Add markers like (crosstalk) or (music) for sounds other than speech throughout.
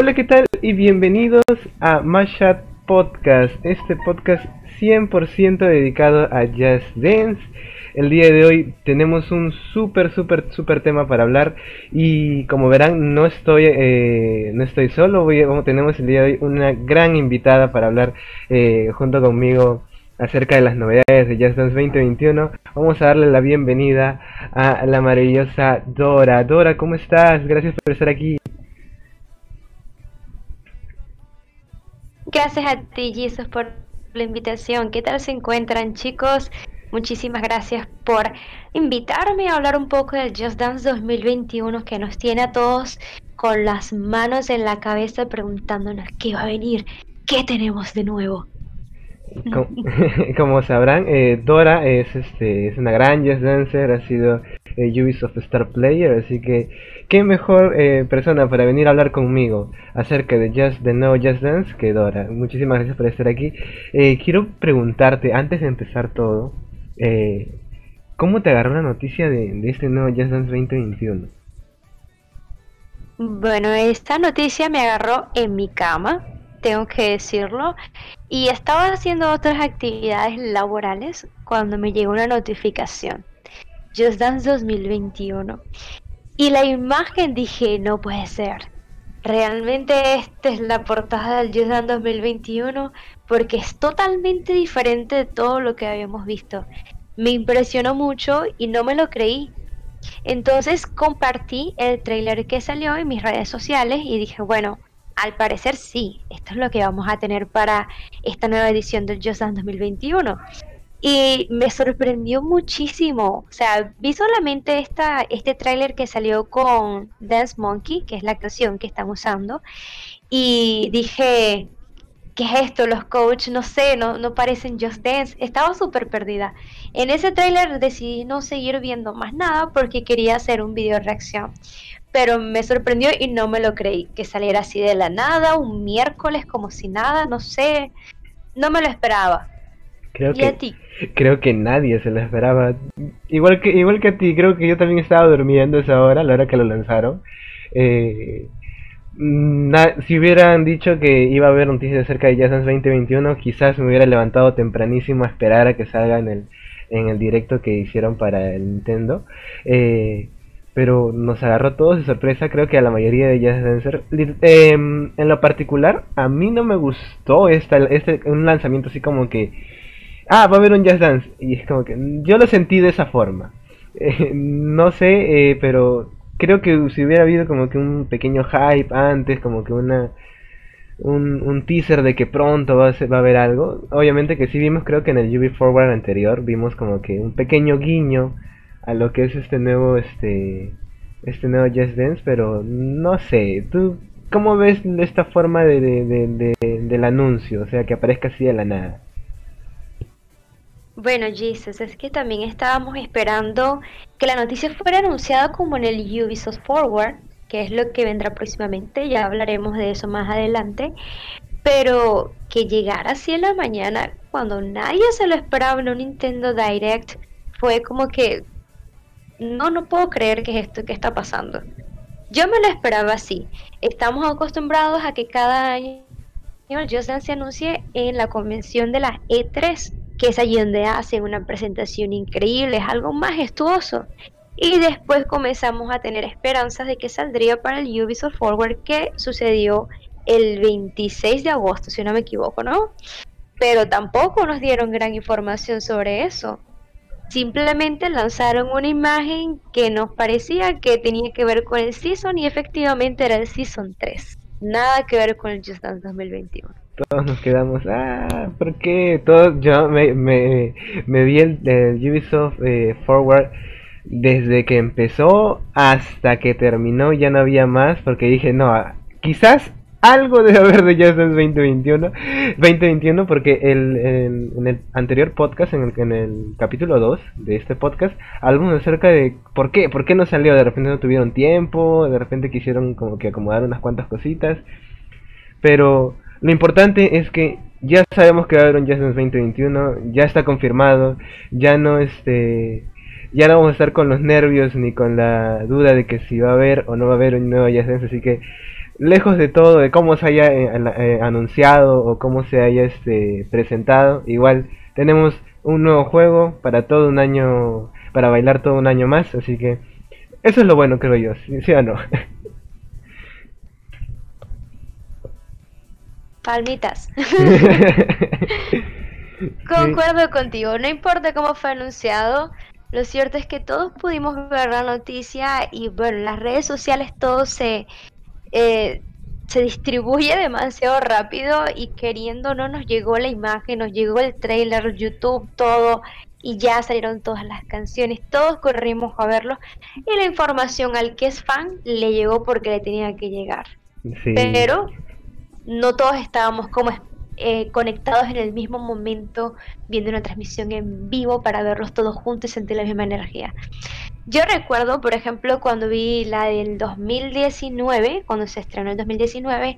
Hola, ¿qué tal? Y bienvenidos a Mashup Podcast, este podcast 100% dedicado a Jazz Dance. El día de hoy tenemos un súper, súper, súper tema para hablar y como verán no estoy, eh, no estoy solo, voy, tenemos el día de hoy una gran invitada para hablar eh, junto conmigo acerca de las novedades de Jazz Dance 2021. Vamos a darle la bienvenida a la maravillosa Dora. Dora, ¿cómo estás? Gracias por estar aquí. Gracias a ti, Jesus, por la invitación. ¿Qué tal se encuentran, chicos? Muchísimas gracias por invitarme a hablar un poco del Just Dance 2021 que nos tiene a todos con las manos en la cabeza preguntándonos qué va a venir, qué tenemos de nuevo. (laughs) Como, sabrán, eh, Dora es, este, es una gran jazz dancer, ha sido eh, Ubisoft Star Player, así que qué mejor eh, persona para venir a hablar conmigo acerca de Just the No Just Dance que Dora. Muchísimas gracias por estar aquí. quiero preguntarte, antes de empezar todo, ¿cómo te agarró la noticia de, de este nuevo Just Dance 2021? Bueno, esta noticia me agarró en mi cama tengo que decirlo. Y estaba haciendo otras actividades laborales cuando me llegó una notificación. Just Dance 2021. Y la imagen dije, no puede ser. Realmente esta es la portada del Just Dance 2021 porque es totalmente diferente de todo lo que habíamos visto. Me impresionó mucho y no me lo creí. Entonces compartí el trailer que salió en mis redes sociales y dije, bueno, al parecer sí, esto es lo que vamos a tener para esta nueva edición del Just Dance 2021. Y me sorprendió muchísimo. O sea, vi solamente esta, este tráiler que salió con Dance Monkey, que es la canción que están usando. Y dije, ¿qué es esto? Los coaches, no sé, no, no parecen Just Dance. Estaba súper perdida. En ese tráiler decidí no seguir viendo más nada porque quería hacer un video reacción pero me sorprendió y no me lo creí, que saliera así de la nada, un miércoles como si nada, no sé, no me lo esperaba. Creo ¿Y que, a ti? Creo que nadie se lo esperaba. Igual que, igual que a ti, creo que yo también estaba durmiendo esa hora, la hora que lo lanzaron. Eh, si hubieran dicho que iba a haber noticias acerca de Jazz 2021, quizás me hubiera levantado tempranísimo a esperar a que salga en el, en el directo que hicieron para el Nintendo. Eh, pero nos agarró todos de sorpresa, creo que a la mayoría de Jazz Dancer. Em, en lo particular, a mí no me gustó esta, este, un lanzamiento así como que, ah, va a haber un Jazz Dance, y es como que yo lo sentí de esa forma. (laughs) Eh, no sé, eh, pero creo que si hubiera habido como que un pequeño hype antes, como que una... Un, un teaser de que pronto va a, va a haber algo. Obviamente que sí vimos, creo que en el UV Forward anterior vimos como que un pequeño guiño a lo que es este nuevo este este nuevo Just Dance, pero no sé, ¿tú cómo ves esta forma de, de, del anuncio? O sea, que aparezca así de la nada. Bueno, Jesus, es que también estábamos esperando que la noticia fuera anunciada como en el Ubisoft Forward, que es lo que vendrá próximamente, ya hablaremos de eso más adelante, pero que llegara así en la mañana, cuando nadie se lo esperaba en un Nintendo Direct, fue como que no, no puedo creer que es esto que está pasando. Yo me lo esperaba así. Estamos acostumbrados a que cada año Just Dance se anuncie en la convención de la E3, que es allí donde hacen una presentación increíble, es algo majestuoso. Y después comenzamos a tener esperanzas de que saldría para el Ubisoft Forward, que sucedió el 26 de agosto, si no me equivoco, ¿no? Pero tampoco nos dieron gran información sobre eso. Simplemente lanzaron una imagen que nos parecía que tenía que ver con el Season y efectivamente era el Season 3. Nada que ver con el Just Dance 2021. Todos nos quedamos, ah, ¿por qué? Todos, yo me, me, vi el, Ubisoft eh, Forward desde que empezó hasta que terminó, ya no había más, porque dije, no, quizás algo (laughs) debe haber de Just Dance 2021, 2021 porque el, en el anterior podcast, en el, en el capítulo 2 de este podcast, hablamos acerca de por qué, por qué no salió, de repente no tuvieron tiempo, de repente quisieron como que acomodar unas cuantas cositas, pero lo importante es que ya sabemos que va a haber un Just Dance 2021, ya está confirmado, ya no este ya no vamos a estar con los nervios ni con la duda de que si va a haber o no va a haber un nuevo Just Dance, así que lejos de todo, de cómo se haya eh, eh, anunciado o cómo se haya este, presentado, igual tenemos un nuevo juego para todo un año, para bailar todo un año más, así que eso es lo bueno, creo yo, ¿sí, o no? (laughs) Palmitas. (laughs) (laughs) Concuerdo contigo, no importa cómo fue anunciado, lo cierto es que todos pudimos ver la noticia y bueno, en las redes sociales todo se, eh, se distribuye (laughs) demasiado rápido y queriendo no nos llegó la imagen, nos llegó el trailer, YouTube, todo y ya salieron todas las canciones, todos corrimos a verlo y la información al que es fan le llegó porque le tenía que llegar. Pero no todos estábamos como eh, conectados en el mismo momento, viendo una transmisión en vivo para verlos todos juntos y sentir la misma energía. Yo recuerdo, por ejemplo, cuando vi la del 2019, cuando se estrenó el 2019,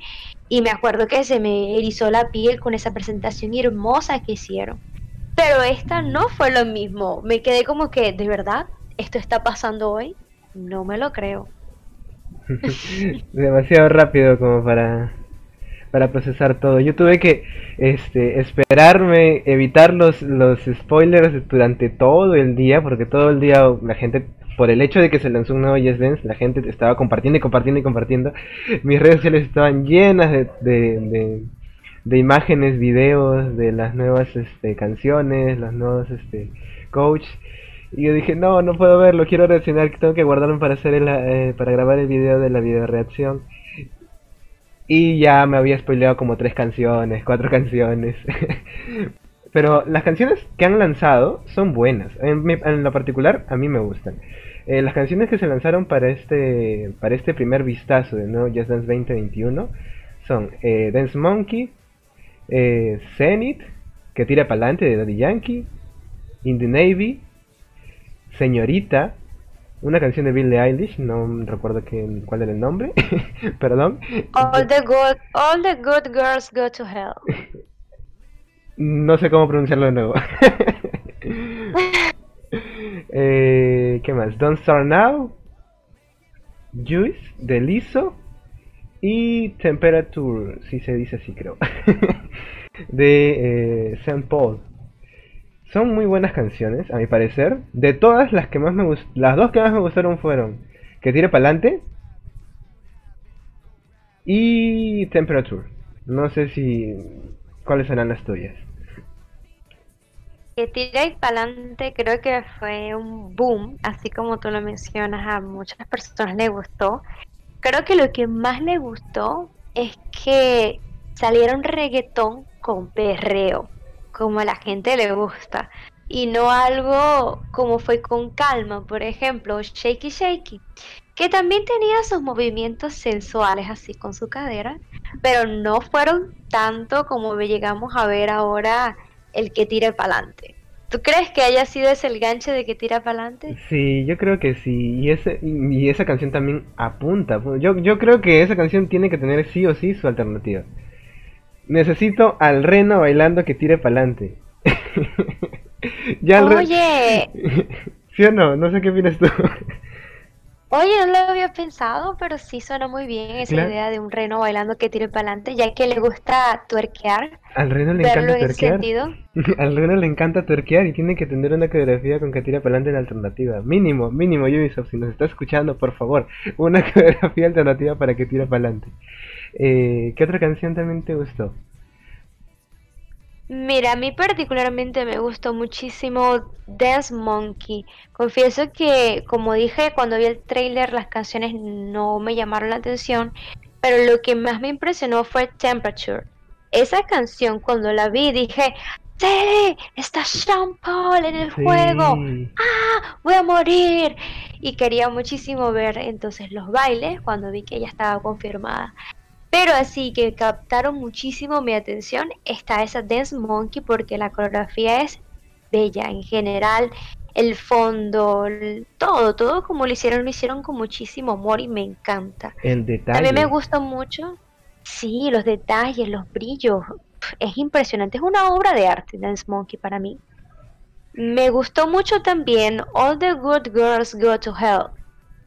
y me acuerdo que se me erizó la piel con esa presentación hermosa que hicieron. Pero esta no fue lo mismo. Me quedé como que, ¿de verdad? ¿Esto está pasando hoy? No me lo creo. (laughs) Demasiado rápido como para para procesar todo. Yo tuve que este, esperarme, evitar los, los spoilers durante todo el día, porque todo el día la gente, por el hecho de que se lanzó un nuevo Yes Dance, la gente estaba compartiendo y compartiendo y compartiendo. Mis redes sociales estaban llenas de, de, de, imágenes, videos de las nuevas este, canciones, los nuevos este, coach. Y yo dije, no, no puedo verlo, quiero reaccionar, tengo que guardarme para hacer el, eh, para grabar el video de la video reacción. Y ya me había spoileado como tres canciones, cuatro canciones. (laughs) Pero las canciones que han lanzado son buenas. En, lo particular, a mí me gustan. Eh, las canciones que se lanzaron para este para este primer vistazo de No Just Dance 2021 son eh, Dance Monkey, eh, Zenith, que tira para adelante de Daddy Yankee, In the Navy, Señorita, una canción de Billie Eilish, no recuerdo cuál era el nombre, (laughs) perdón. All the, good, all the good girls go to hell. (laughs) No sé cómo pronunciarlo de nuevo. (laughs) eh, ¿Qué más? Don't Start Now, Juice, de Lizzo y Temperature, si se dice así creo, de eh, St. Paul. Son muy buenas canciones, a mi parecer. De todas las que más me las dos que más me gustaron fueron Que tire pa'lante y Temperature. No sé si cuáles serán las tuyas. Que tire pa'lante creo que fue un boom, así como tú lo mencionas, a muchas personas le gustó. Creo que lo que más le gustó es que salieron reggaetón con perreo como a la gente le gusta y no algo como fue con calma, por ejemplo, Shaky Shaky, que también tenía sus movimientos sensuales así con su cadera, pero no fueron tanto como llegamos a ver ahora el que tira para adelante. ¿Tú crees que haya sido ese el gancho de que tira para adelante? Sí, yo creo que sí. Y, ese, y esa canción también apunta. Yo, yo creo que esa canción tiene que tener sí o sí su alternativa. Necesito al reno bailando que tire pa'lante. (laughs) ya Oye. (laughs) ¿Sí o no? No sé qué opinas tú. Oye, no lo había pensado, pero sí suena muy bien esa idea de un reno bailando que tire para adelante, ya que le gusta tuerquear. Al reno le encanta tuerquear. (laughs) Al reno le encanta tuerquear y tiene que tener una coreografía con que tire para adelante en alternativa. Mínimo, mínimo Ubisoft, si nos está escuchando, por favor, una coreografía alternativa para que tire para adelante. Eh, ¿Qué otra canción también te gustó? Mira, a mí particularmente me gustó muchísimo Dance Monkey. Confieso que, como dije, cuando vi el trailer las canciones no me llamaron la atención, pero lo que más me impresionó fue Temperature. Esa canción cuando la vi dije, ¡Sí! Está Sean Paul en el juego. ¡Ah! ¡Voy a morir! Y quería muchísimo ver entonces los bailes cuando vi que ella estaba confirmada. Pero así que captaron muchísimo mi atención está esa Dance Monkey porque la coreografía es bella en general, el fondo, todo, todo como lo hicieron, lo hicieron con muchísimo amor y me encanta. El detalle. También me gusta mucho, sí, los detalles, los brillos, es impresionante, es una obra de arte Dance Monkey para mí. Me gustó mucho también All the Good Girls Go to Hell,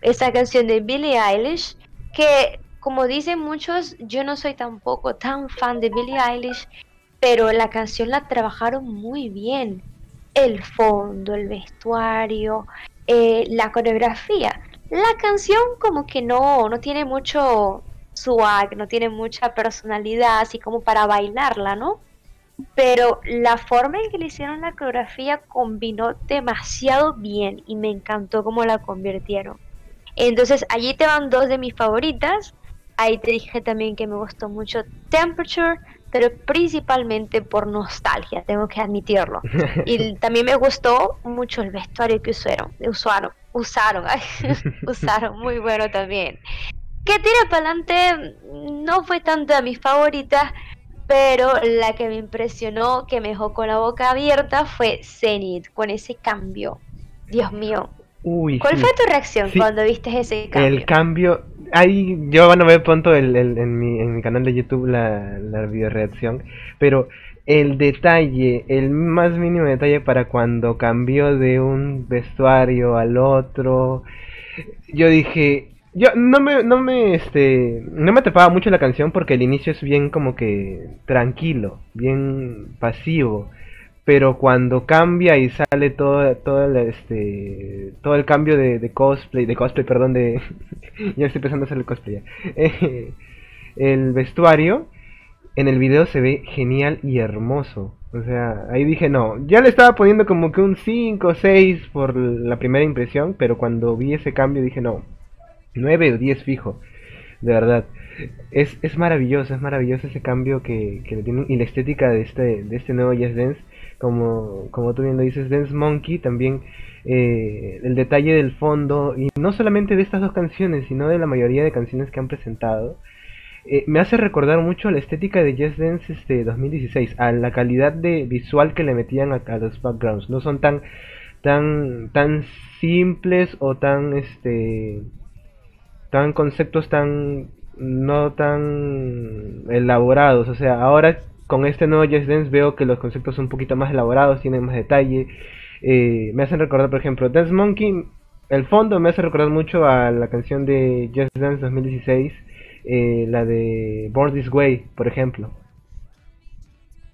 esa canción de Billie Eilish que como dicen muchos, yo no soy tampoco tan fan de Billie Eilish, pero la canción la trabajaron muy bien. El fondo, el vestuario, eh, la coreografía. La canción como que no, no tiene mucho swag, no tiene mucha personalidad, así como para bailarla, ¿no? Pero la forma en que le hicieron la coreografía combinó demasiado bien y me encantó cómo la convirtieron. Entonces allí te van dos de mis favoritas. Ahí te dije también que me gustó mucho Temperature, pero principalmente por nostalgia, tengo que admitirlo. (laughs) Y también me gustó mucho el vestuario que usaron, usaron, usaron, (laughs) usaron muy bueno también. Que tira para adelante no fue tanto de mis favoritas, pero la que me impresionó, que me dejó con la boca abierta, fue Zenith, con ese cambio. Dios mío. ¿Cuál fue tu reacción cuando viste ese cambio? El cambio, ahí yo van a ver pronto el, en, mi, en mi canal de YouTube la, la video reacción, pero el detalle, el más mínimo detalle para cuando cambió de un vestuario al otro, yo dije, yo no me, no me, este, no me atrapaba mucho la canción porque el inicio es bien como que tranquilo, bien pasivo, pero cuando cambia y sale todo, todo el, este, todo el cambio de, cosplay, de cosplay, perdón, de, (laughs) ya estoy empezando a hacer el cosplay, el vestuario en el video se ve genial y hermoso. O sea, ahí dije, no, ya le estaba poniendo como que un 5 o 6 por la primera impresión, pero cuando vi ese cambio dije, no, 9 o 10 fijo, de verdad. Es, es maravilloso, es maravilloso ese cambio que, que le tiene y la estética de este, de este nuevo Yes Dance, como, como tú bien lo dices, Dance Monkey, también eh, el detalle del fondo, y no solamente de estas dos canciones, sino de la mayoría de canciones que han presentado. Eh, me hace recordar mucho a la estética de Yes Dance este 2016, a la calidad de visual que le metían a, a los backgrounds. No son tan tan tan simples o tan este tan conceptos tan no tan elaborados. O sea, ahora con este nuevo Just Dance veo que los conceptos son un poquito más elaborados, tienen más detalle. Eh, me hacen recordar, por ejemplo, Dance Monkey. El fondo me hace recordar mucho a la canción de Just Dance 2016, eh, la de Born This Way, por ejemplo.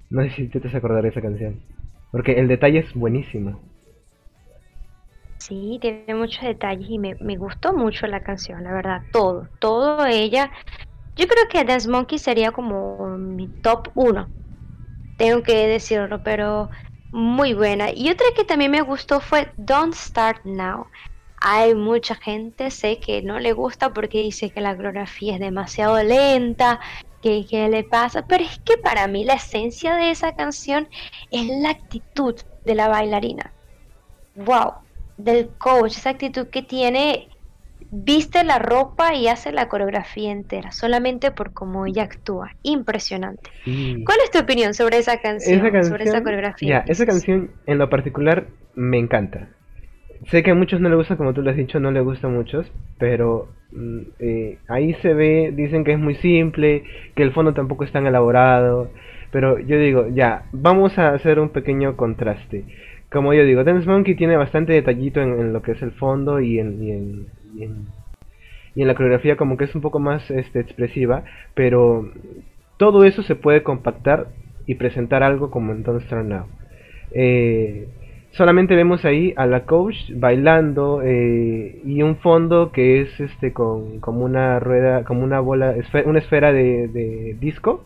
No sé si te vas acordar de esa canción. Porque el detalle es buenísimo. Sí, tiene muchos detalles y me, me gustó mucho la canción, la verdad, todo, todo ella. Yo creo que Dance Monkey sería como mi top 1, tengo que decirlo, pero muy buena. Y otra que también me gustó fue Don't Start Now. Hay mucha gente, sé que no le gusta porque dice que la coreografía es demasiado lenta, que, le pasa, pero es que para mí la esencia de esa canción es la actitud de la bailarina. ¡Wow! del coach, esa actitud que tiene, viste la ropa y hace la coreografía entera, solamente por cómo ella actúa. Impresionante. ¿Cuál es tu opinión sobre esa canción, sobre esa coreografía? esa canción en lo particular me encanta. Sé que a muchos no le gusta, como tú lo has dicho, no le gusta a muchos, pero mm, eh, ahí se ve, dicen que es muy simple, que el fondo tampoco es tan elaborado, pero yo digo, ya, vamos a hacer un pequeño contraste como yo digo, Dance Monkey tiene bastante detallito en, lo que es el fondo y en, y en, y en, la coreografía como que es un poco más este, expresiva, pero todo eso se puede compactar y presentar algo como en Don't Start Now. Eh, solamente vemos ahí a la coach bailando eh, y un fondo que es este con como una rueda, como una bola, una esfera de, de disco.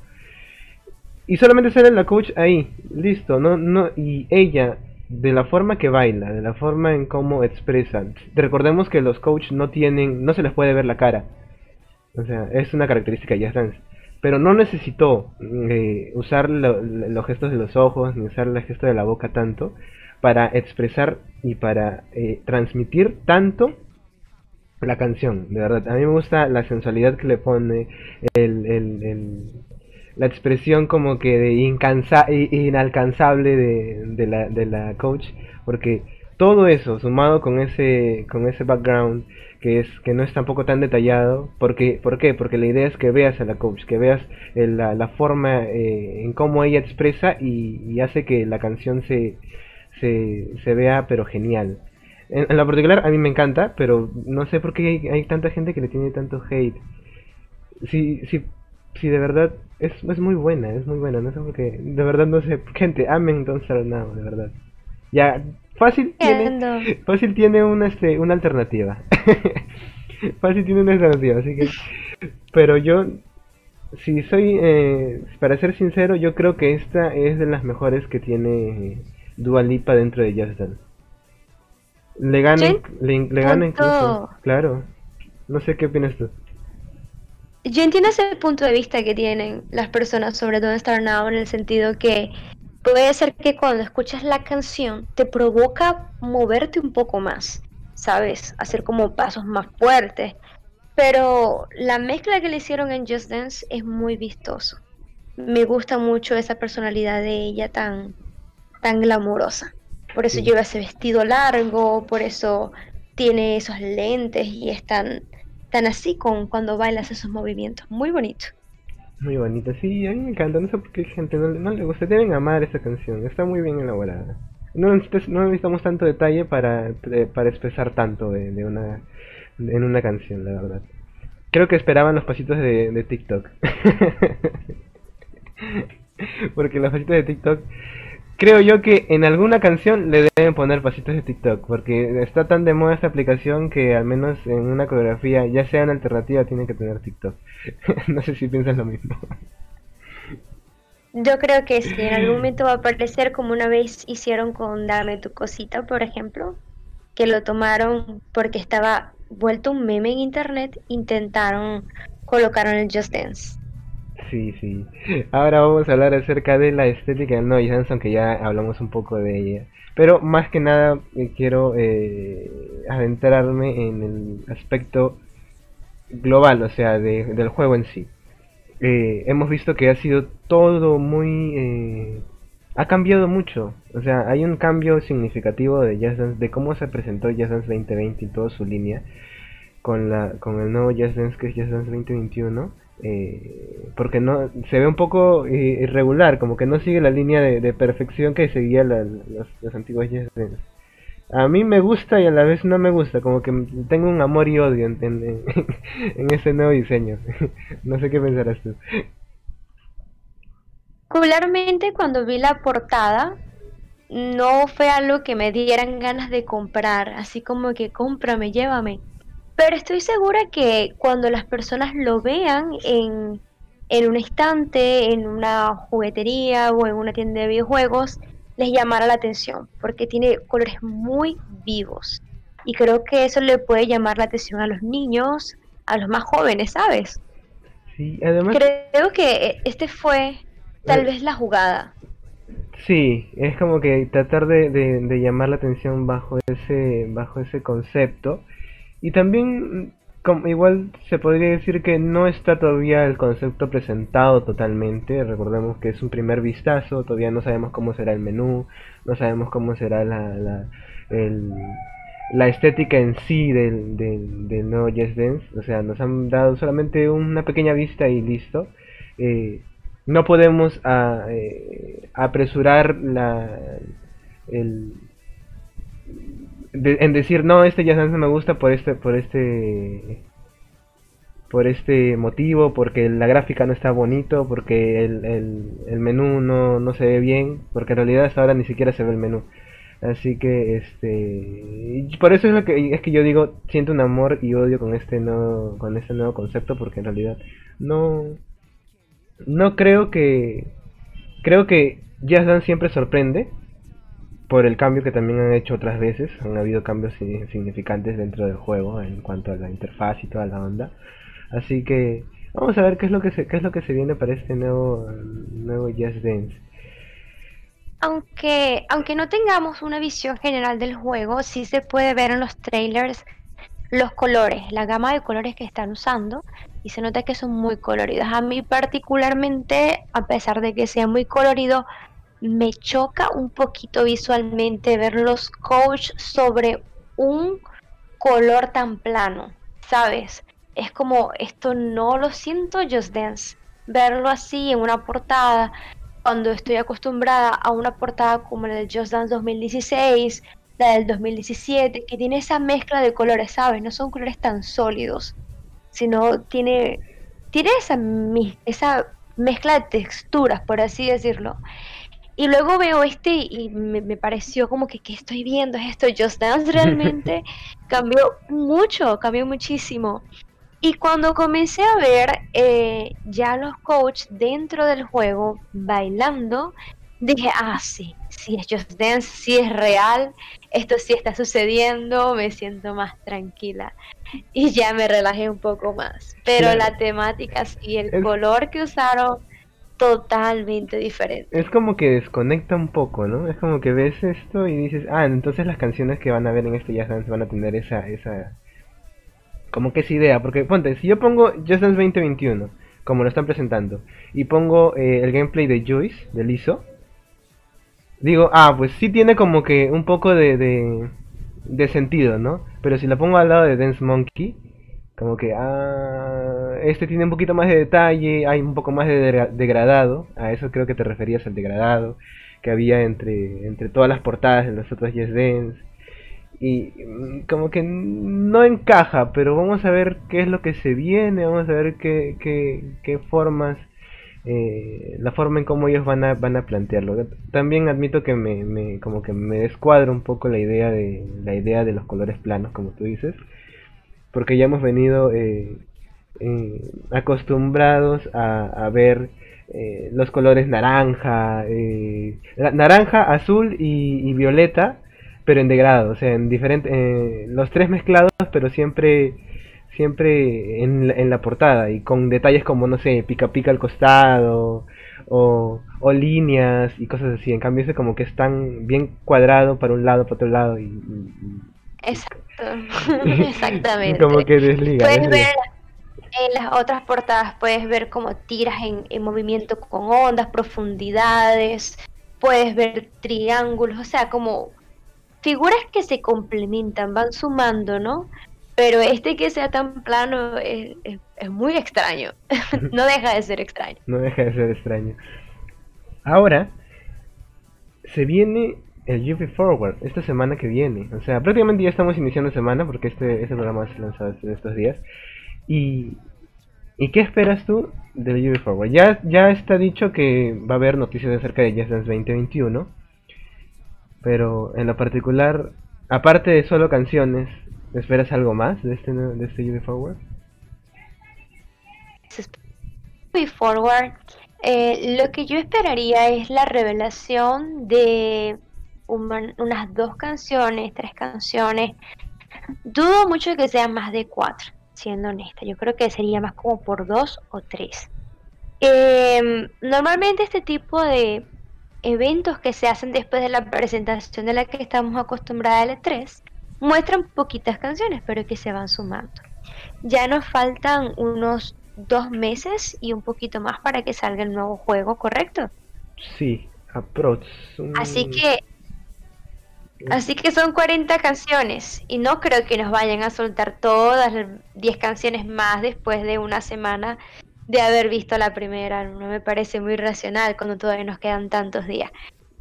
Y solamente sale la coach ahí, listo, no, no, y ella de la forma que baila, de la forma en cómo expresan. Recordemos que los coaches no tienen, no se les puede ver la cara. O sea, es una característica de Jazz Pero no necesitó eh, usar los gestos de los ojos ni usar el gesto de la boca tanto para expresar y para eh, transmitir tanto la canción. De verdad, a mí me gusta la sensualidad que le pone, el, el la expresión como que de incansa inalcanzable de, de, la, de la coach, porque todo eso sumado con ese con ese background que es que no es tampoco tan detallado porque ¿por qué? porque la idea es que veas a la coach que veas la, la, forma eh, en cómo ella expresa y, hace que la canción se, se, se vea pero genial. En, en, la particular a mí me encanta pero no sé por qué hay, hay tanta gente que le tiene tanto hate. Sí, sí, sí, de verdad es, es muy buena, es muy buena, no sé por qué, de verdad no sé, gente, amen Don't Start Now, de verdad. Ya, fácil tiene, fácil tiene una, este, una alternativa. (laughs) fácil tiene una alternativa, así que, pero yo, si soy, eh, para ser sincero, yo creo que esta es de las mejores que tiene Dua Lipa dentro de Just Dance. Le gana, le, le gana incluso, claro. No sé qué opinas tú. Yo entiendo ese punto de vista que tienen las personas sobre Don't Start Now en el sentido que puede ser que cuando escuchas la canción te provoca moverte un poco más, ¿sabes? Hacer como pasos más fuertes. Pero la mezcla que le hicieron en Just Dance es muy vistoso. Me gusta mucho esa personalidad de ella tan, tan glamurosa. Por eso lleva ese vestido largo, por eso tiene esos lentes y es tan, tan así con cuando bailas esos movimientos. Muy bonito. Muy bonito, sí, a mí me encanta. No sé por qué gente no, no le gusta. Deben amar esta canción. Está muy bien elaborada. No, no necesitamos tanto detalle para, eh, para expresar tanto de, de, una, en una canción, la verdad. Creo que esperaban los pasitos de, de TikTok. (laughs) Porque los pasitos de TikTok creo yo que en alguna canción le deben poner pasitos de TikTok, porque está tan de moda esta aplicación que al menos en una coreografía, ya sea en alternativa, tiene que tener TikTok. (laughs) no sé si piensas lo mismo. Yo creo que sí, en algún momento va a aparecer como una vez hicieron con Dame tu cosita, por ejemplo, que lo tomaron porque estaba vuelto un meme en internet, intentaron colocar en el Just Dance. Sí, sí. Ahora vamos a hablar acerca de la estética del Noise Dance, aunque ya hablamos un poco de ella. Pero más que nada eh, quiero eh, adentrarme en el aspecto global, o sea, del juego en sí. Eh, hemos visto que ha sido todo muy... Eh, ha cambiado mucho. O sea, hay un cambio significativo de Jazz Dance, de cómo se presentó Jazz Dance 2020 y toda su línea, con, la, con el nuevo Jazz Dance que es Jazz Dance 2021 eh, porque no se ve un poco eh, irregular, como que no sigue la línea de, perfección que seguía la, los, antiguos A mí me gusta y a la vez no me gusta, como que tengo un amor y odio en, en, (laughs) ese nuevo diseño. (laughs) no sé qué pensarás tú. Regularmente cuando vi la portada, no fue algo que me dieran ganas de comprar, así como que cómprame, llévame pero estoy segura que cuando las personas lo vean en, en un estante, en una juguetería o en una tienda de videojuegos, les llamará la atención, porque tiene colores muy vivos. Y creo que eso le puede llamar la atención a los niños, a los más jóvenes, ¿sabes? Sí, además... Creo que este fue tal eh, vez la jugada. Sí, es como que tratar de, de, de, llamar la atención bajo ese, bajo ese concepto y también, como, igual se podría decir que no está todavía el concepto presentado totalmente. Recordemos que es un primer vistazo, todavía no sabemos cómo será el menú, no sabemos cómo será la, la, el, la estética en sí del, del, nuevo Yes Dance. O sea, nos han dado solamente una pequeña vista y listo. Eh, no podemos ah, eh, apresurar la, el, en decir no este ya no me gusta por este por este por este motivo porque la gráfica no está bonito porque el, el, menú no, no se ve bien porque en realidad hasta ahora ni siquiera se ve el menú así que este por eso es lo que es que yo digo siento un amor y odio con este nuevo con este nuevo concepto porque en realidad no no creo que creo que Jazz Dance siempre sorprende por el cambio que también han hecho otras veces. Han habido cambios significantes dentro del juego en cuanto a la interfaz y toda la onda. Así que vamos a ver qué es lo que se, qué es lo que se viene para este nuevo, nuevo Just Dance. Aunque, aunque no tengamos una visión general del juego, sí se puede ver en los trailers los colores, la gama de colores que están usando y se nota que son muy coloridos. A mí particularmente, a pesar de que sea muy colorido, me choca un poquito visualmente ver los coach sobre un color tan plano, ¿sabes? Es como, esto no lo siento Just Dance. Verlo así en una portada, cuando estoy acostumbrada a una portada como la de Just Dance 2016, la del 2017, que tiene esa mezcla de colores, ¿sabes? No son colores tan sólidos, sino tiene tiene esa, esa mezcla de texturas, por así decirlo. Y luego veo este y me, pareció como que, ¿qué estoy viendo? esto? Just Dance realmente (laughs) cambió mucho, cambió muchísimo. Y cuando comencé a ver eh, ya los coaches dentro del juego bailando, dije, ah, sí, sí es Just Dance, sí es real, esto sí está sucediendo, me siento más tranquila. Y ya me relajé un poco más. Pero la temática y el color que usaron, totalmente diferente. Es como que desconecta un poco, ¿no? Es como que ves esto y dices, ah, entonces las canciones que van a ver en este Just Dance van a tener esa, esa, como que esa idea. Porque ponte, si yo pongo Just Dance 2021, como lo están presentando, y pongo eh, el gameplay de Joyce, de Liso, digo, ah, pues sí tiene como que un poco de, de, sentido, ¿no? Pero si la pongo al lado de Dance Monkey, como que, ah, este tiene un poquito más de detalle, hay un poco más de degradado, a eso creo que te referías al degradado que había entre, entre todas las portadas de los otros Yes Dance. Y mm, como que no encaja, pero vamos a ver qué es lo que se viene, vamos a ver qué, qué, formas eh, la forma en cómo ellos van a, van a plantearlo. También admito que me, me, como que me descuadra un poco la idea de la idea de los colores planos, como tú dices, porque ya hemos venido eh, eh, acostumbrados a, ver los colores naranja, naranja, azul y, y, violeta, pero en degrado, o sea, en diferente, los tres mezclados, pero siempre siempre en, en, la portada y con detalles como, no sé, pica pica al costado o, o líneas y cosas así. En cambio, ese como que es tan bien cuadrado para un lado, para otro lado y... Exacto, (laughs) (laughs) exactamente. como que desliga. Puedes ver en las otras portadas, puedes ver como tiras en, en movimiento con ondas, profundidades, puedes ver triángulos, o sea, como figuras que se complementan, van sumando, ¿no? Pero este que sea tan plano es, muy extraño. (laughs) no deja de ser extraño. No deja de ser extraño. Ahora, se viene el UV Forward esta semana que viene. O sea, prácticamente ya estamos iniciando semana porque este, este programa se lanzado en estos días. Y, ¿Y qué esperas tú del UV Forward? Ya, ya está dicho que va a haber noticias acerca de Just Dance 2021. Pero en lo particular, aparte de solo canciones, ¿Esperas algo más de este, de este Forward? Forward, eh, lo que yo esperaría es la revelación de unas dos canciones, tres canciones. Dudo mucho que sean más de cuatro, siendo honesta. Yo creo que sería más como por dos o tres. Em, normalmente este tipo de eventos que se hacen después de la presentación de la que estamos acostumbrados a L3 muestran poquitas canciones, pero que se van sumando. Ya nos faltan unos dos meses y un poquito más para que salga el nuevo juego, ¿correcto? Sí, approach. Así que Así que son 40 canciones y no creo que nos vayan a soltar todas las 10 canciones más después de una semana de haber visto la primera. No me parece muy racional cuando todavía nos quedan tantos días.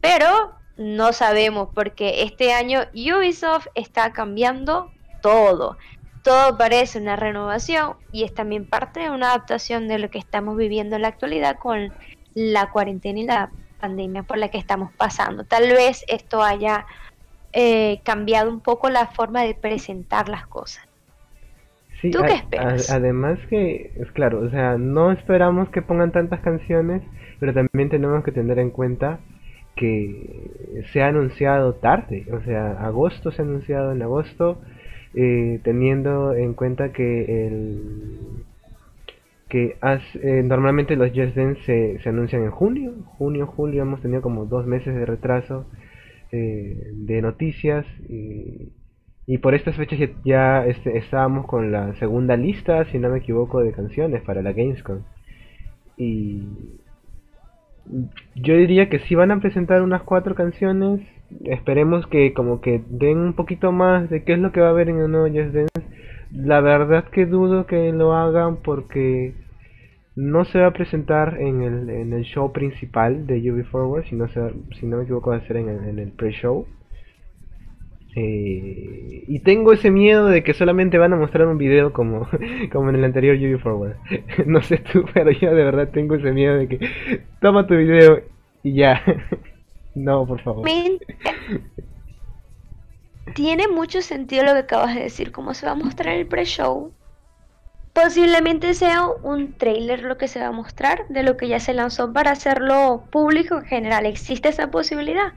Pero no sabemos porque este año Ubisoft está cambiando todo. Todo parece una renovación y es también parte de una adaptación de lo que estamos viviendo en la actualidad con la cuarentena y la pandemia por la que estamos pasando. Tal vez esto haya eh, cambiado un poco la forma de presentar las cosas. ¿Tú qué esperas? además que, es claro, o sea, no esperamos que pongan tantas canciones, pero también tenemos que tener en cuenta que se ha anunciado tarde, o sea, agosto se ha anunciado en agosto, eh, teniendo en cuenta que el que eh, normalmente los Just Dance se, se, anuncian en junio, junio, julio, hemos tenido como dos meses de retraso eh, de noticias y, y, por estas fechas ya, este, estábamos con la segunda lista, si no me equivoco, de canciones para la Gamescom. Y, yo diría que si van a presentar unas cuatro canciones. Esperemos que como que den un poquito más de qué es lo que va a haber en el nuevo Just. La verdad que dudo que lo hagan porque no se va a presentar en el, en el show principal de UV Forward, si no, se, si no me equivoco va a ser en el, en el pre-show. Eh, y tengo ese miedo de que solamente van a mostrar un video como, (laughs) como en el anterior Yubi Forward. (laughs) no sé tú, pero yo de verdad tengo ese miedo de que toma tu video y ya. (laughs) no, por favor. Tiene mucho sentido lo que acabas de decir, como se va a mostrar el pre-show. Posiblemente sea un trailer lo que se va a mostrar de lo que ya se lanzó para hacerlo público en general. Existe esa posibilidad.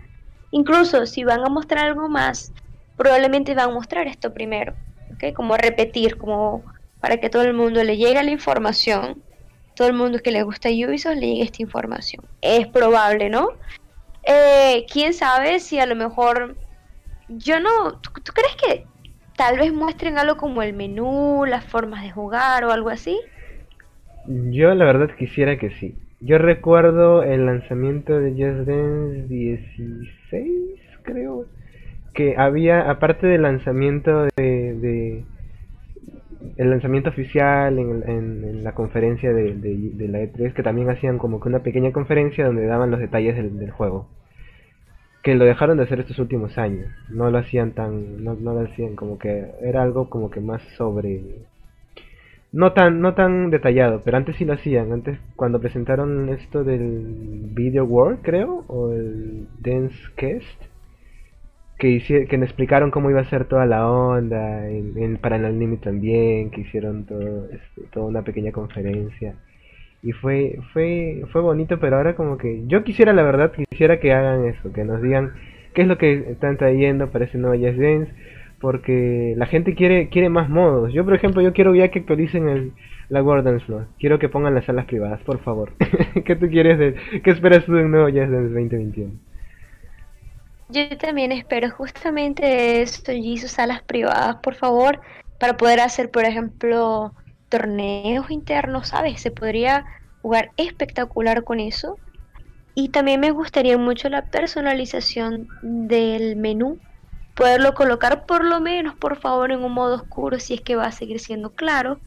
Incluso si van a mostrar algo más, probablemente van a mostrar esto primero. ¿okay? Como repetir, como para que todo el mundo le llegue la información. Todo el mundo que le gusta Ubisoft le llegue esta información. Es probable, ¿no? Eh, ¿Quién sabe si a lo mejor... Yo no... ¿Tú, ¿Tú crees que tal vez muestren algo como el menú, las formas de jugar o algo así? Yo la verdad quisiera que sí. Yo recuerdo el lanzamiento de Just Dance 16, creo, que había, aparte del lanzamiento de, el lanzamiento oficial en, la conferencia de, la E3, que también hacían como que una pequeña conferencia donde daban los detalles del juego que lo dejaron de hacer estos últimos años. No lo hacían tan, no, no lo hacían como que era algo como que más sobre, no tan, no tan detallado, pero antes sí lo hacían. Antes cuando presentaron esto del Video World, creo, o el Dance Quest, que hicieron, que me explicaron cómo iba a ser toda la onda, en, para el anime también, que hicieron todo, este, toda una pequeña conferencia y fue fue fue bonito pero ahora como que yo quisiera la verdad quisiera que hagan eso que nos digan qué es lo que están trayendo para ese nuevo Jazz Dance porque la gente quiere quiere más modos. Yo por ejemplo yo quiero ya que actualicen el la Dance Floor. Quiero que pongan las salas privadas por favor. (laughs) Qué tú quieres de qué esperas tú de un nuevo Jazz Dance 2021 yo también espero justamente esto y sus salas privadas por favor para poder hacer por ejemplo torneos internos, ¿sabes? Se podría jugar espectacular con eso. Y también me gustaría mucho la personalización del menú. Poderlo colocar por lo menos, por favor, en un modo oscuro si es que va a seguir siendo claro.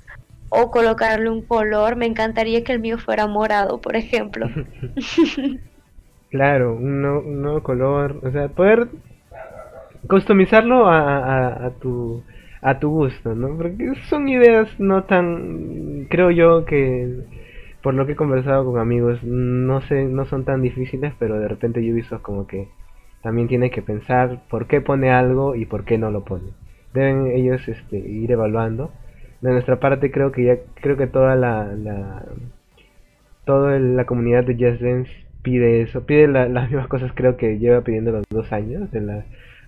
O colocarle un color. Me encantaría que el mío fuera morado, por ejemplo. (laughs) (laughs) claro, un, nuevo color. O sea, poder customizarlo a, a tu a tu gusto, ¿no? Porque son ideas no tan, creo yo que por lo que he conversado con amigos, no sé, no son tan difíciles, pero de repente Ubisoft como que también tiene que pensar por qué pone algo y por qué no lo pone. Deben ellos este, ir evaluando. De nuestra parte creo que ya creo que toda la, la toda la comunidad de Just Dance pide eso, pide las mismas cosas creo que lleva pidiendo los dos años de la,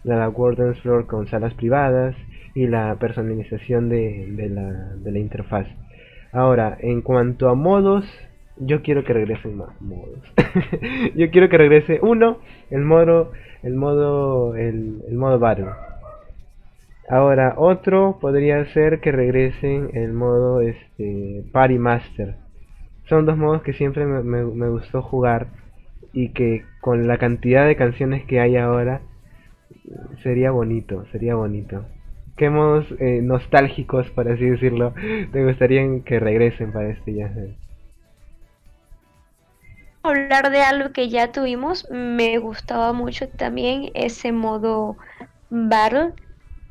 de la Dance Floor con salas privadas y la personalización de, de, la, de la interfaz. Ahora, en cuanto a modos, yo quiero que regresen más modos. (laughs) yo quiero que regrese uno, el modo, el modo, el, modo battle. Ahora, otro podría ser que regresen el modo este Party Master. Son dos modos que siempre me, me, me gustó jugar y que con la cantidad de canciones que hay ahora sería bonito, sería bonito. ¿Qué modos eh, nostálgicos, por así decirlo, te gustaría que regresen para este ya? Hablar de algo que ya tuvimos, me gustaba mucho también ese modo battle,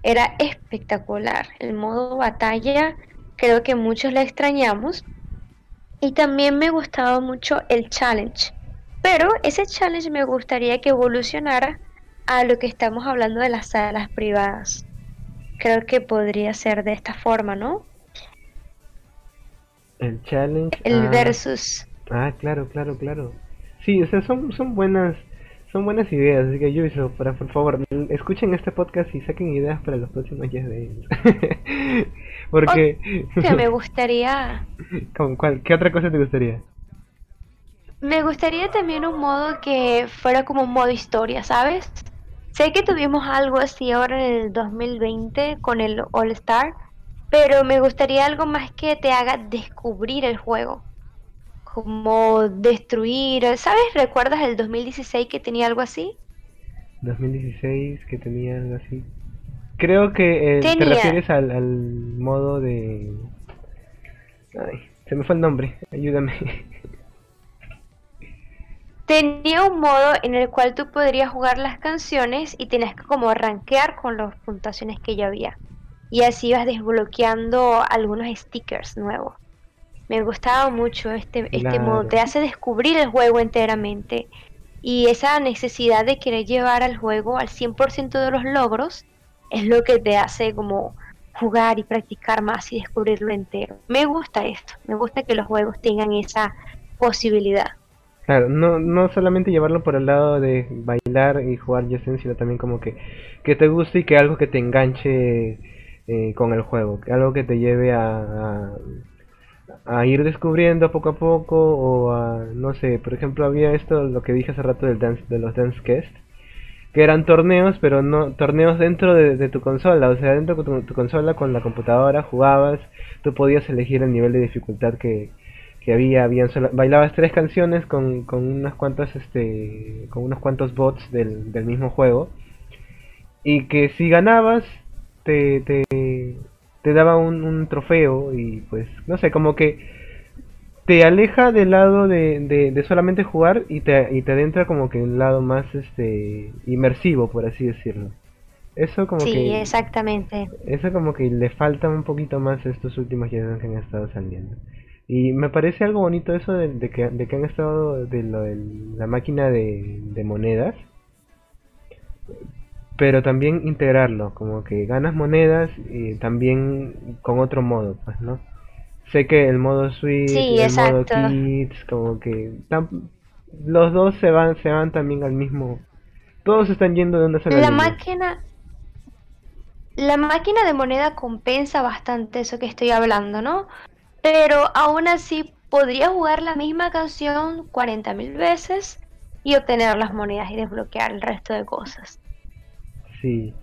era espectacular. El modo batalla, creo que muchos la extrañamos. Y también me gustaba mucho el challenge. Pero ese challenge me gustaría que evolucionara a lo que estamos hablando de las salas privadas creo que podría ser de esta forma, ¿no? El challenge. El ah, versus. Ah, claro, claro, claro. Sí, o sea, son, son buenas son buenas ideas, así que yo para por favor, escuchen este podcast y saquen ideas para los próximos días de ellos. (laughs) Porque que me gustaría (laughs) ¿Con cuál? ¿Qué otra cosa te gustaría? Me gustaría también un modo que fuera como un modo historia, ¿sabes? Sé que tuvimos algo así ahora en el 2020 con el All Star, pero me gustaría algo más que te haga descubrir el juego. Como destruir, ¿sabes? ¿Recuerdas el 2016 que tenía algo así? 2016 que tenía algo así. Creo que eh, te refieres al, al modo de... Ay, se me fue el nombre, ayúdame. (laughs) tenía un modo en el cual tú podrías jugar las canciones y tenías que como rankear con las puntuaciones que ya había. Y así ibas desbloqueando algunos stickers nuevos. Me gustaba mucho este, este modo, te hace descubrir el juego enteramente. Y esa necesidad de querer llevar al juego al 100% de los logros es lo que te hace como jugar y practicar más y descubrirlo entero. Me gusta esto, me gusta que los juegos tengan esa posibilidad. Claro, no, no solamente llevarlo por el lado de bailar y jugar Just sino también como que, que te guste y que algo que te enganche eh, con el juego, que algo que te lleve a, a, ir descubriendo poco a poco o a, no sé, por ejemplo había esto, lo que dije hace rato del dance, de los Dance Quest, que eran torneos, pero no torneos dentro de, tu consola, o sea, dentro de tu, tu, consola con la computadora jugabas, tú podías elegir el nivel de dificultad que, que había, habían bailabas tres canciones con, con unas cuantas este con unos cuantos bots del, del mismo juego y que si ganabas te, te, te daba un, un, trofeo y pues no sé como que te aleja del lado de, de, solamente jugar y te, y te adentra como que un lado más este inmersivo por así decirlo. Eso como sí, que exactamente. eso como que le falta un poquito más estos últimos juegos que han estado saliendo y me parece algo bonito eso de, que, de que han estado de, lo, de la máquina de, monedas. Pero también integrarlo, como que ganas monedas y también con otro modo, pues, ¿no? Sé que el modo Switch, el modo Kids, como que los dos se van, se van también al mismo. Todos están yendo de una sola La máquina, la máquina de moneda compensa bastante eso que estoy hablando, ¿no? Pero aún así podría jugar la misma canción 40.000 veces y obtener las monedas y desbloquear el resto de cosas. Sí.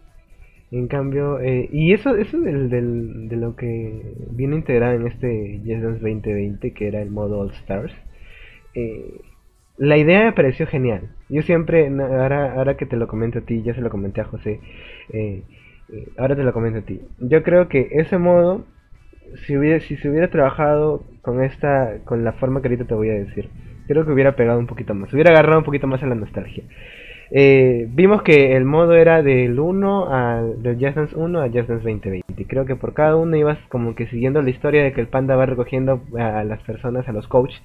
En cambio, eh, y eso, eso del, de lo que viene integrado en este Yes Dance 2020, que era el modo All Stars, eh, la idea me pareció genial. Yo siempre, ahora, ahora que te lo comento a ti, ya se lo comenté a José, eh, ahora te lo comento a ti. Yo creo que ese modo si, hubiera, si se hubiera trabajado con esta, con la forma que ahorita te voy a decir, creo que hubiera pegado un poquito más, hubiera agarrado un poquito más a la nostalgia. Eh, vimos que el modo era del 1 al del Just Dance 1 a Just Dance 2020. Creo que por cada uno ibas como que siguiendo la historia de que el panda va recogiendo a las personas, a los coaches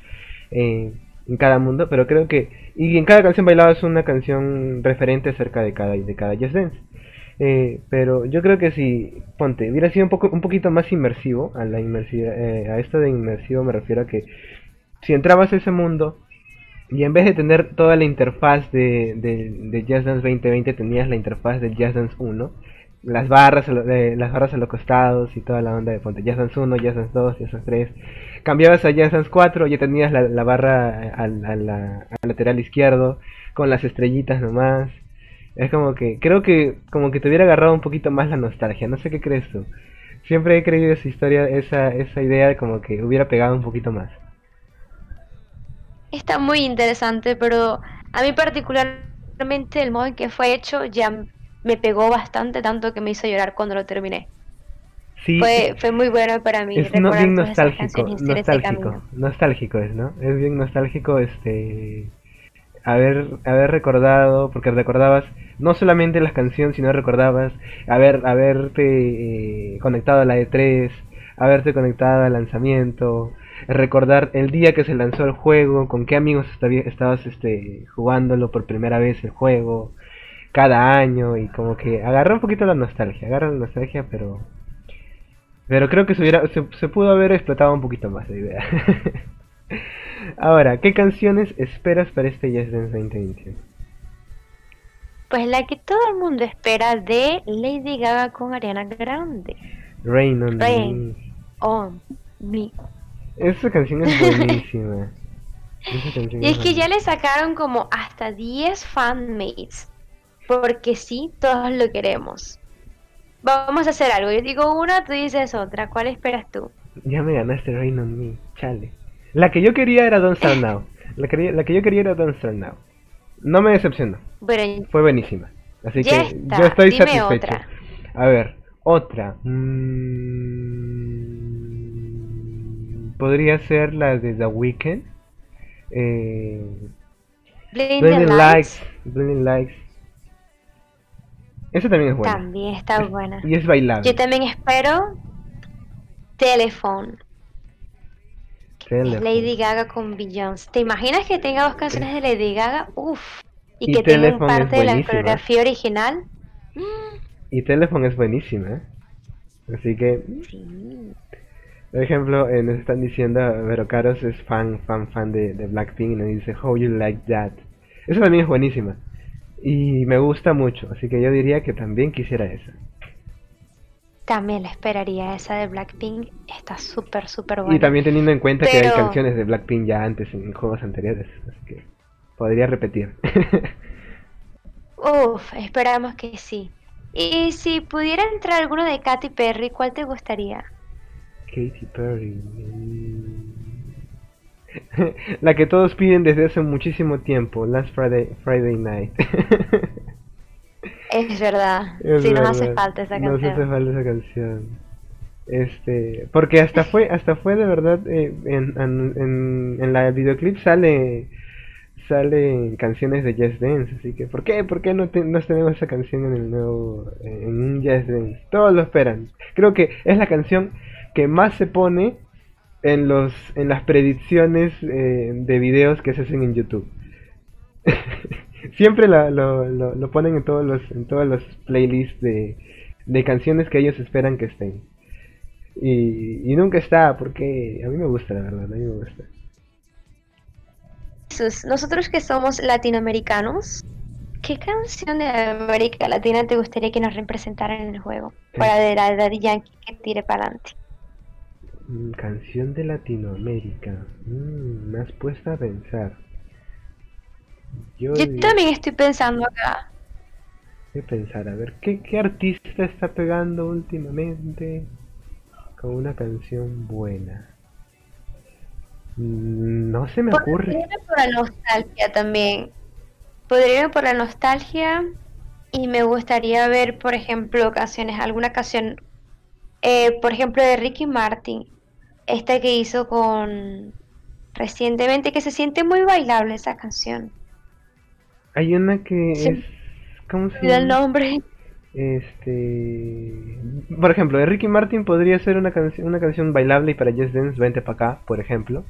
eh, en cada mundo, pero creo que y en cada canción bailabas una canción referente acerca de cada de cada Just Dance. Eh, pero yo creo que si, ponte, hubiera sido un, poco, un poquito más inmersivo, a la inmersiva, eh, a esto de inmersivo me refiero a que si entrabas a ese mundo y en vez de tener toda la interfaz de, de, Just Dance 2020 tenías la interfaz de Just Dance 1, las barras, eh, las barras a los costados y toda la onda de ponte Just Dance 1, Just Dance 2, Just Dance 3, cambiabas a Just Dance 4 y ya tenías la, la barra al, al lateral izquierdo con las estrellitas nomás es como que, creo que como que te hubiera agarrado un poquito más la nostalgia, no sé qué crees tú. Siempre he creído esa historia, esa, esa idea de como que hubiera pegado un poquito más. Está muy interesante, pero a mí particularmente el modo en que fue hecho ya me pegó bastante, tanto que me hizo llorar cuando lo terminé. Sí, fue, fue muy bueno para mí. Es no, bien nostálgico, nostálgico, nostálgico es, ¿no? Es bien nostálgico este haber, haber recordado, porque recordabas no solamente las canciones, sino recordabas haber, haberte eh, conectado a la E3, haberte conectado al lanzamiento, recordar el día que se lanzó el juego, con qué amigos estabas este, jugándolo por primera vez el juego, cada año, y como que agarra un poquito la nostalgia, agarra la nostalgia, pero... Pero creo que se, hubiera, se, pudo haber explotado un poquito más la idea. (laughs) Ahora, ¿qué canciones esperas para este Yes Dance 2021? Pues la que todo el mundo espera de Lady Gaga con Ariana Grande. Rain on Rain Me. On Me. Esa canción es (laughs) buenísima. y es que ya le sacaron como hasta 10 fanmates. Porque sí, todos lo queremos. Vamos a hacer algo. Yo digo una, tú dices otra. ¿Cuál esperas tú? Ya me ganaste Rain on Me. Chale. La que yo quería era Don't Start Now. La que, la que yo quería era Don't Start Now. No me decepcionó. Fue buenísima. Así que yo estoy satisfecho. A ver, otra. Mm, podría ser la de The Weeknd. Eh, Blinding, Lights. Blinding Lights. Ese también es bueno. También está buena. Y es bailable. Yo también espero Telephone. Lady Gaga con Beyoncé. ¿Te imaginas que tenga dos canciones de Lady Gaga? Uf. Y, que tenga parte de la coreografía original. Y Telephone es buenísima. ¿eh? Así que. Por ejemplo, eh, nos están diciendo, Vero Caros es fan, fan, fan de, de Blackpink y nos dice How You Like That. Eso también es buenísima. Y me gusta mucho, así que yo diría que también quisiera esa. También la esperaría, esa de Blackpink está súper, súper buena. Y también teniendo en cuenta que hay canciones de Blackpink ya antes en juegos anteriores, así que podría repetir. (laughs) Uf, esperamos que sí. Y si pudiera entrar alguno de Katy Perry, ¿cuál te gustaría? Katy Perry. Mm. (laughs) La que todos piden desde hace muchísimo tiempo, Last Friday, Friday Night. (laughs) es verdad. sí, nos hace falta esa canción. Nos hace falta esa canción. Este, porque hasta fue, hasta fue de verdad eh, en, en, en, la videoclip sale salen canciones de Jazz Dance, así que ¿por qué? ¿Por qué no, no tenemos esa canción en el nuevo en un Jazz Dance? Todos lo esperan. Creo que es la canción que más se pone en los en las predicciones eh, de videos que se hacen en YouTube. (laughs) Siempre lo, lo, lo, ponen en todos los en todos los playlists de, de canciones que ellos esperan que estén. Y, y nunca está, porque a mí me gusta, la verdad, a mí me gusta. Nosotros que somos latinoamericanos, ¿qué canción de América Latina te gustaría que nos representara en el juego? Para de la Daddy Yankee que tire para adelante. Mm, canción de Latinoamérica. Mm, me has puesto a pensar. Yo, también estoy pensando acá. ¿Qué pensar? A ver, ¿qué, ¿qué artista está pegando últimamente con una canción buena? Mm, no se me ocurre. Podría por la nostalgia también. Podría ir por la nostalgia y me gustaría ver, por ejemplo, canciones, alguna canción, eh, por ejemplo, de Ricky Martin, esta que hizo con recientemente, que se siente muy bailable esa canción. Hay una que es, ¿cómo se llama? el nombre. Este, por ejemplo, de Ricky Martin podría ser una canción, una canción bailable y para Just Dance, vente para acá, por ejemplo.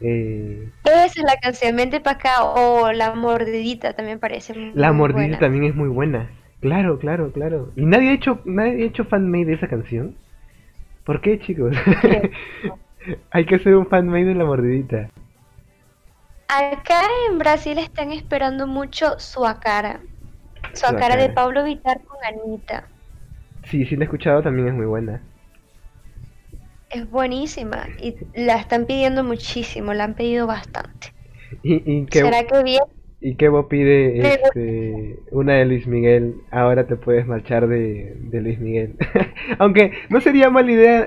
Eh, Esa es la canción, Mente para acá o La Mordidita también parece muy La Mordidita también es muy buena. Claro, claro, claro. ¿Y nadie ha hecho, nadie ha hecho fanmade de esa canción? ¿Por qué, chicos? (laughs) Hay que hacer un fanmade de La Mordidita. Acá en Brasil están esperando mucho Suacara. Suacara de Pablo Vitar con Anita. Sí, sí la he escuchado, también es muy buena es buenísima y la están pidiendo muchísimo, la han pedido bastante. ¿Y, qué, ¿Será que bien? ¿Y qué vos pide este, una de Luis Miguel? Ahora te puedes marchar de, Luis Miguel. (laughs) Aunque no sería mala idea,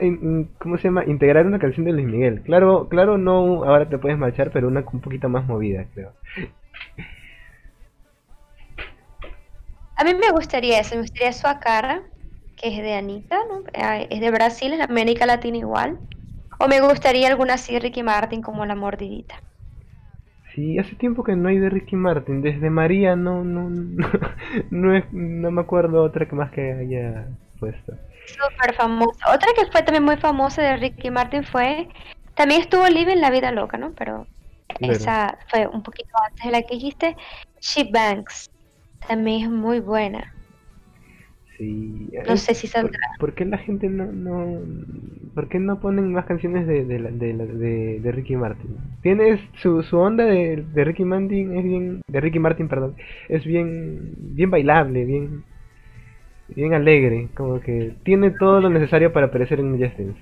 ¿cómo se llama? Integrar una canción de Luis Miguel. Claro, claro, no, ahora te puedes marchar, pero una un poquito más movida, creo. A mí me gustaría eso, me gustaría su cara que es de Anita, ¿no? Es de Brasil, es de América Latina igual. O me gustaría alguna así de Ricky Martin como La Mordidita. Sí, hace tiempo que no hay de Ricky Martin. Desde María no no (laughs) no, es, no me acuerdo otra que más que haya puesto. Súper famosa. Otra que fue también muy famosa de Ricky Martin fue... También estuvo Live en la vida loca, ¿no? Pero esa fue un poquito antes de la que dijiste. She Banks. También es muy buena. No sé si saldrá. ¿Por, qué la gente no, no ¿Por qué no ponen más canciones de, de, de, de, Ricky Martin? Tienes su, su onda de, Ricky Martin es bien de Ricky Martin, perdón, es bien bien bailable, bien bien alegre, como que tiene todo lo necesario para aparecer en Just (laughs)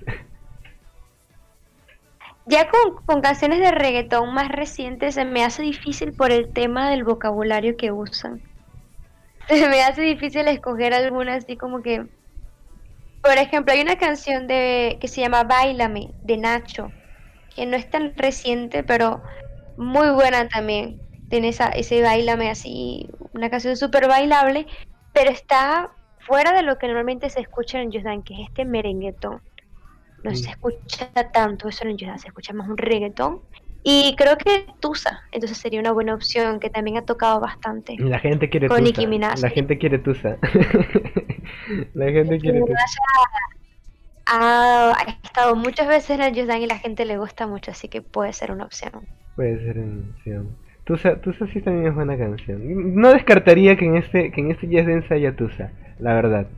Ya con, con canciones de reggaetón más recientes se me hace difícil por el tema del vocabulario que usan. (laughs) se me hace difícil escoger alguna así como que... Por ejemplo, hay una canción de que se llama Bailame, de Nacho, que no es tan reciente, pero muy buena también. Tiene esa, ese Bailame así, una canción súper bailable, pero está fuera de lo que normalmente se escucha en Jordan, que es este merenguetón. No se escucha tanto eso en Jordan, se escucha más un reggaetón Y creo que Tusa, entonces sería una buena opción que también ha tocado bastante. La gente quiere con Tusa. La gente quiere Tusa. (laughs) la gente quiere Tusa. Ha, estado muchas veces en el Just y la gente le gusta mucho, así que puede ser una opción. Puede ser una opción. Tusa, Tusa sí también es buena canción. No descartaría que en este que en este Just Dance haya Tusa, la verdad.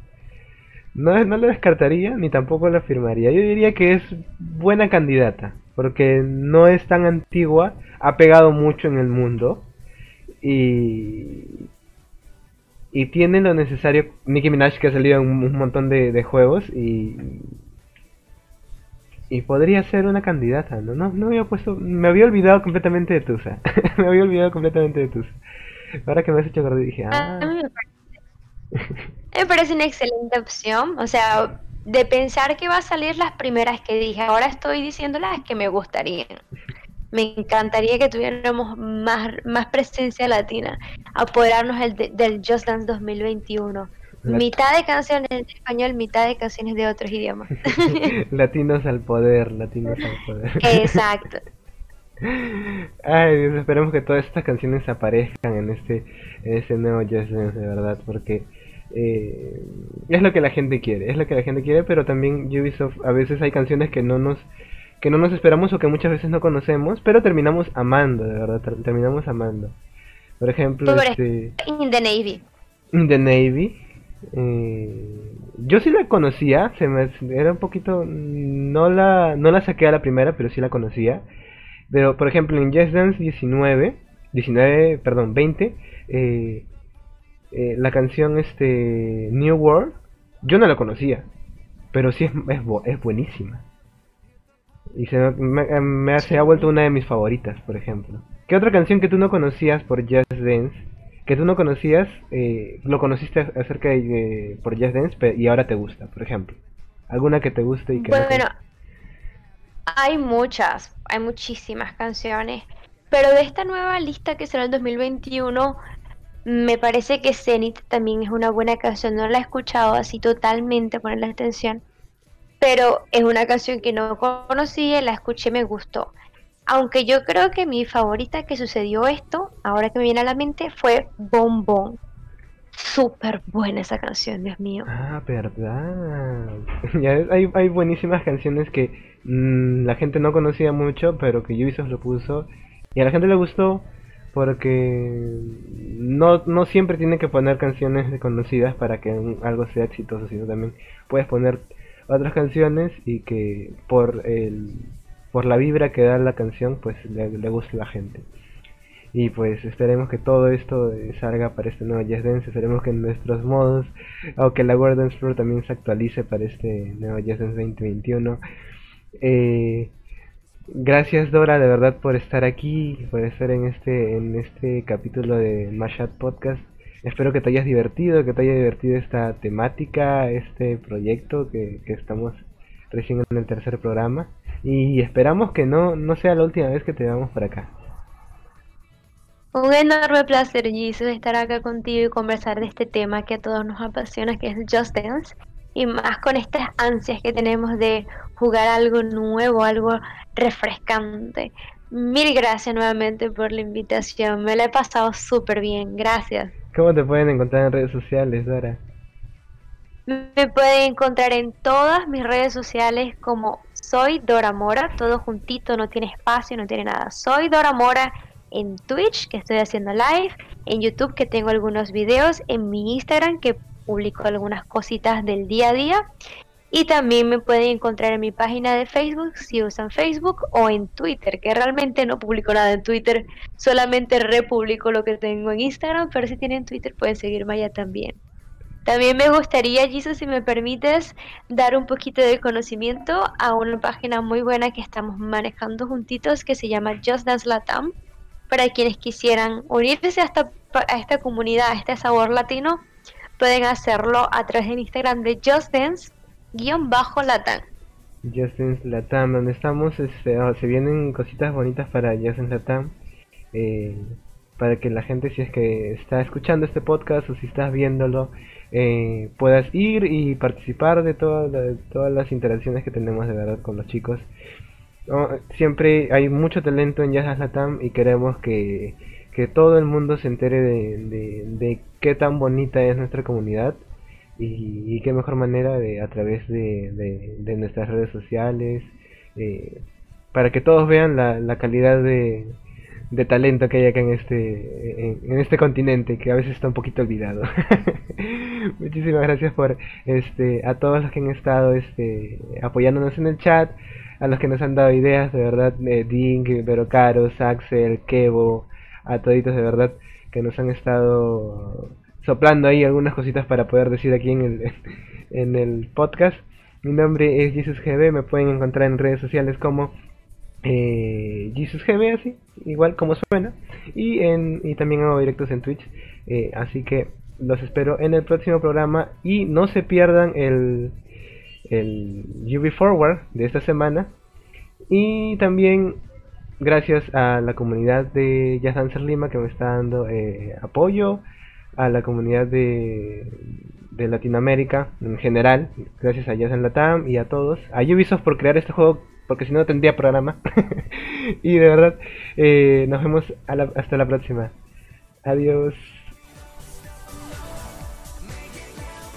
No, no lo descartaría ni tampoco lo afirmaría. Yo diría que es buena candidata porque no es tan antigua, ha pegado mucho en el mundo y, y tiene lo necesario. Nicki Minaj que ha salido en un, montón de, juegos y, y podría ser una candidata, ¿no? No, no había puesto, me había olvidado completamente de Tusa, (laughs) me había olvidado completamente de Tusa. Ahora que me has hecho acordar dije, ah. Me parece una excelente opción, o sea, de pensar que va a salir las primeras que dije. Ahora estoy diciendo las que me gustarían. Me encantaría que tuviéramos más, más presencia latina, apoderarnos del Just Dance 2021. Mitad de canciones en español, mitad de canciones de otros idiomas. (laughs) latinos al poder, latinos al poder. Exacto. (laughs) Ay, Dios, esperemos que todas estas canciones aparezcan en este, en este nuevo Just Dance, de verdad, porque eh, es lo que la gente quiere, es lo que la gente quiere, pero también Ubisoft a veces hay canciones que no nos que no nos esperamos o que muchas veces no conocemos, pero terminamos amando, de verdad, terminamos amando. Por ejemplo, este, In the Navy. In the Navy. Eh, yo sí la conocía, se me era un poquito no la no la saqué a la primera, pero sí la conocía. Pero por ejemplo, en Just Dance 19, 19, perdón, 20, eh, eh, la canción este New World, yo no la conocía, pero sí es, es, es buenísima. Y se me, me, se ha vuelto una de mis favoritas, por ejemplo. ¿Qué otra canción que tú no conocías por Just Dance? Que tú no conocías, eh, lo conociste acerca de, por Just Dance y ahora te gusta, por ejemplo. ¿Alguna que te guste y que Bueno, hay muchas, hay muchísimas canciones. Pero de esta nueva lista que será el 2021, me parece que Zenith también es una buena canción, no la he escuchado así totalmente, ponerle atención, pero es una canción que no conocía, la escuché, me gustó. Aunque yo creo que mi favorita que sucedió esto, ahora que me viene a la mente, fue Bon Súper buena esa canción, Dios mío. Ah, verdad. (laughs) hay, hay buenísimas canciones que mm, la gente no conocía mucho, pero que Ubisoft lo puso y a la gente le gustó porque no, no siempre tiene que poner canciones conocidas para que algo sea exitoso, sino también puedes poner otras canciones y que por el por la vibra que da la canción pues le, guste a la gente. Y pues esperemos que todo esto salga para este nuevo Jazz Dance, esperemos que nuestros modos, o que la World Floor también se actualice para este nuevo Jazz Dance 2021. Eh, Gracias Dora, de verdad por estar aquí, por estar en este en este capítulo de Mashat Podcast. Espero que te hayas divertido, que te haya divertido esta temática, este proyecto que, estamos recién en el tercer programa y esperamos que no no sea la última vez que te veamos por acá. Un enorme placer, Jesus, estar acá contigo y conversar de este tema que a todos nos apasiona, que es Just Dance y más con estas ansias que tenemos de jugar algo nuevo, algo refrescante. Mil gracias nuevamente por la invitación, me la he pasado súper bien, gracias. ¿Cómo te pueden encontrar en redes sociales, Dora? Me pueden encontrar en todas mis redes sociales como soy Dora Mora, todo juntito, no tiene espacio, no tiene nada. Soy Dora Mora en Twitch, que estoy haciendo live, en YouTube, que tengo algunos videos, en mi Instagram, que publico algunas cositas del día a día. Y también me pueden encontrar en mi página de Facebook si usan Facebook o en Twitter, que realmente no publico nada en Twitter, solamente republico lo que tengo en Instagram, pero si tienen Twitter pueden seguirme allá también. También me gustaría, Jesus, si me permites, dar un poquito de conocimiento a una página muy buena que estamos manejando juntitos que se llama Just Dance Latam. Para quienes quisieran unirse a esta, a esta comunidad, a este sabor latino, pueden hacerlo a través de Instagram de Just Dance bajo Latam. Just Dance Latam, donde estamos, este, oh, se vienen cositas bonitas para Just Dance Latam. Eh, para que la gente, si es que está escuchando este podcast o si estás viéndolo, eh, puedas ir y participar de, todas las interacciones que tenemos de verdad con los chicos. siempre hay mucho talento en Jazz Latam y queremos que, todo el mundo se entere de, qué tan bonita es nuestra comunidad y, qué mejor manera de a través de, nuestras redes sociales eh, para que todos vean la, calidad de, talento que hay acá en este en, este continente que a veces está un poquito olvidado. (laughs) Muchísimas gracias por este a todos los que han estado este apoyándonos en el chat a los que nos han dado ideas de verdad eh, Dink, Verocaros, Axel, Kevo a toditos de verdad que nos han estado soplando ahí algunas cositas para poder decir aquí en el (laughs) en el podcast mi nombre es Jesus GB me pueden encontrar en redes sociales como eh, Jesus GB, así, igual como suena. Y, en, y también hago directos en Twitch. Eh, así que los espero en el próximo programa. Y no se pierdan el, el UV Forward de esta semana. Y también gracias a la comunidad de Jazz Dancer Lima que me está dando eh, apoyo. A la comunidad de, de Latinoamérica en general. Gracias a Jazz Latam y a todos. A Ubisoft por crear este juego porque si no tendría programa. (laughs) y de verdad, eh, nos vemos hasta la próxima. Adiós.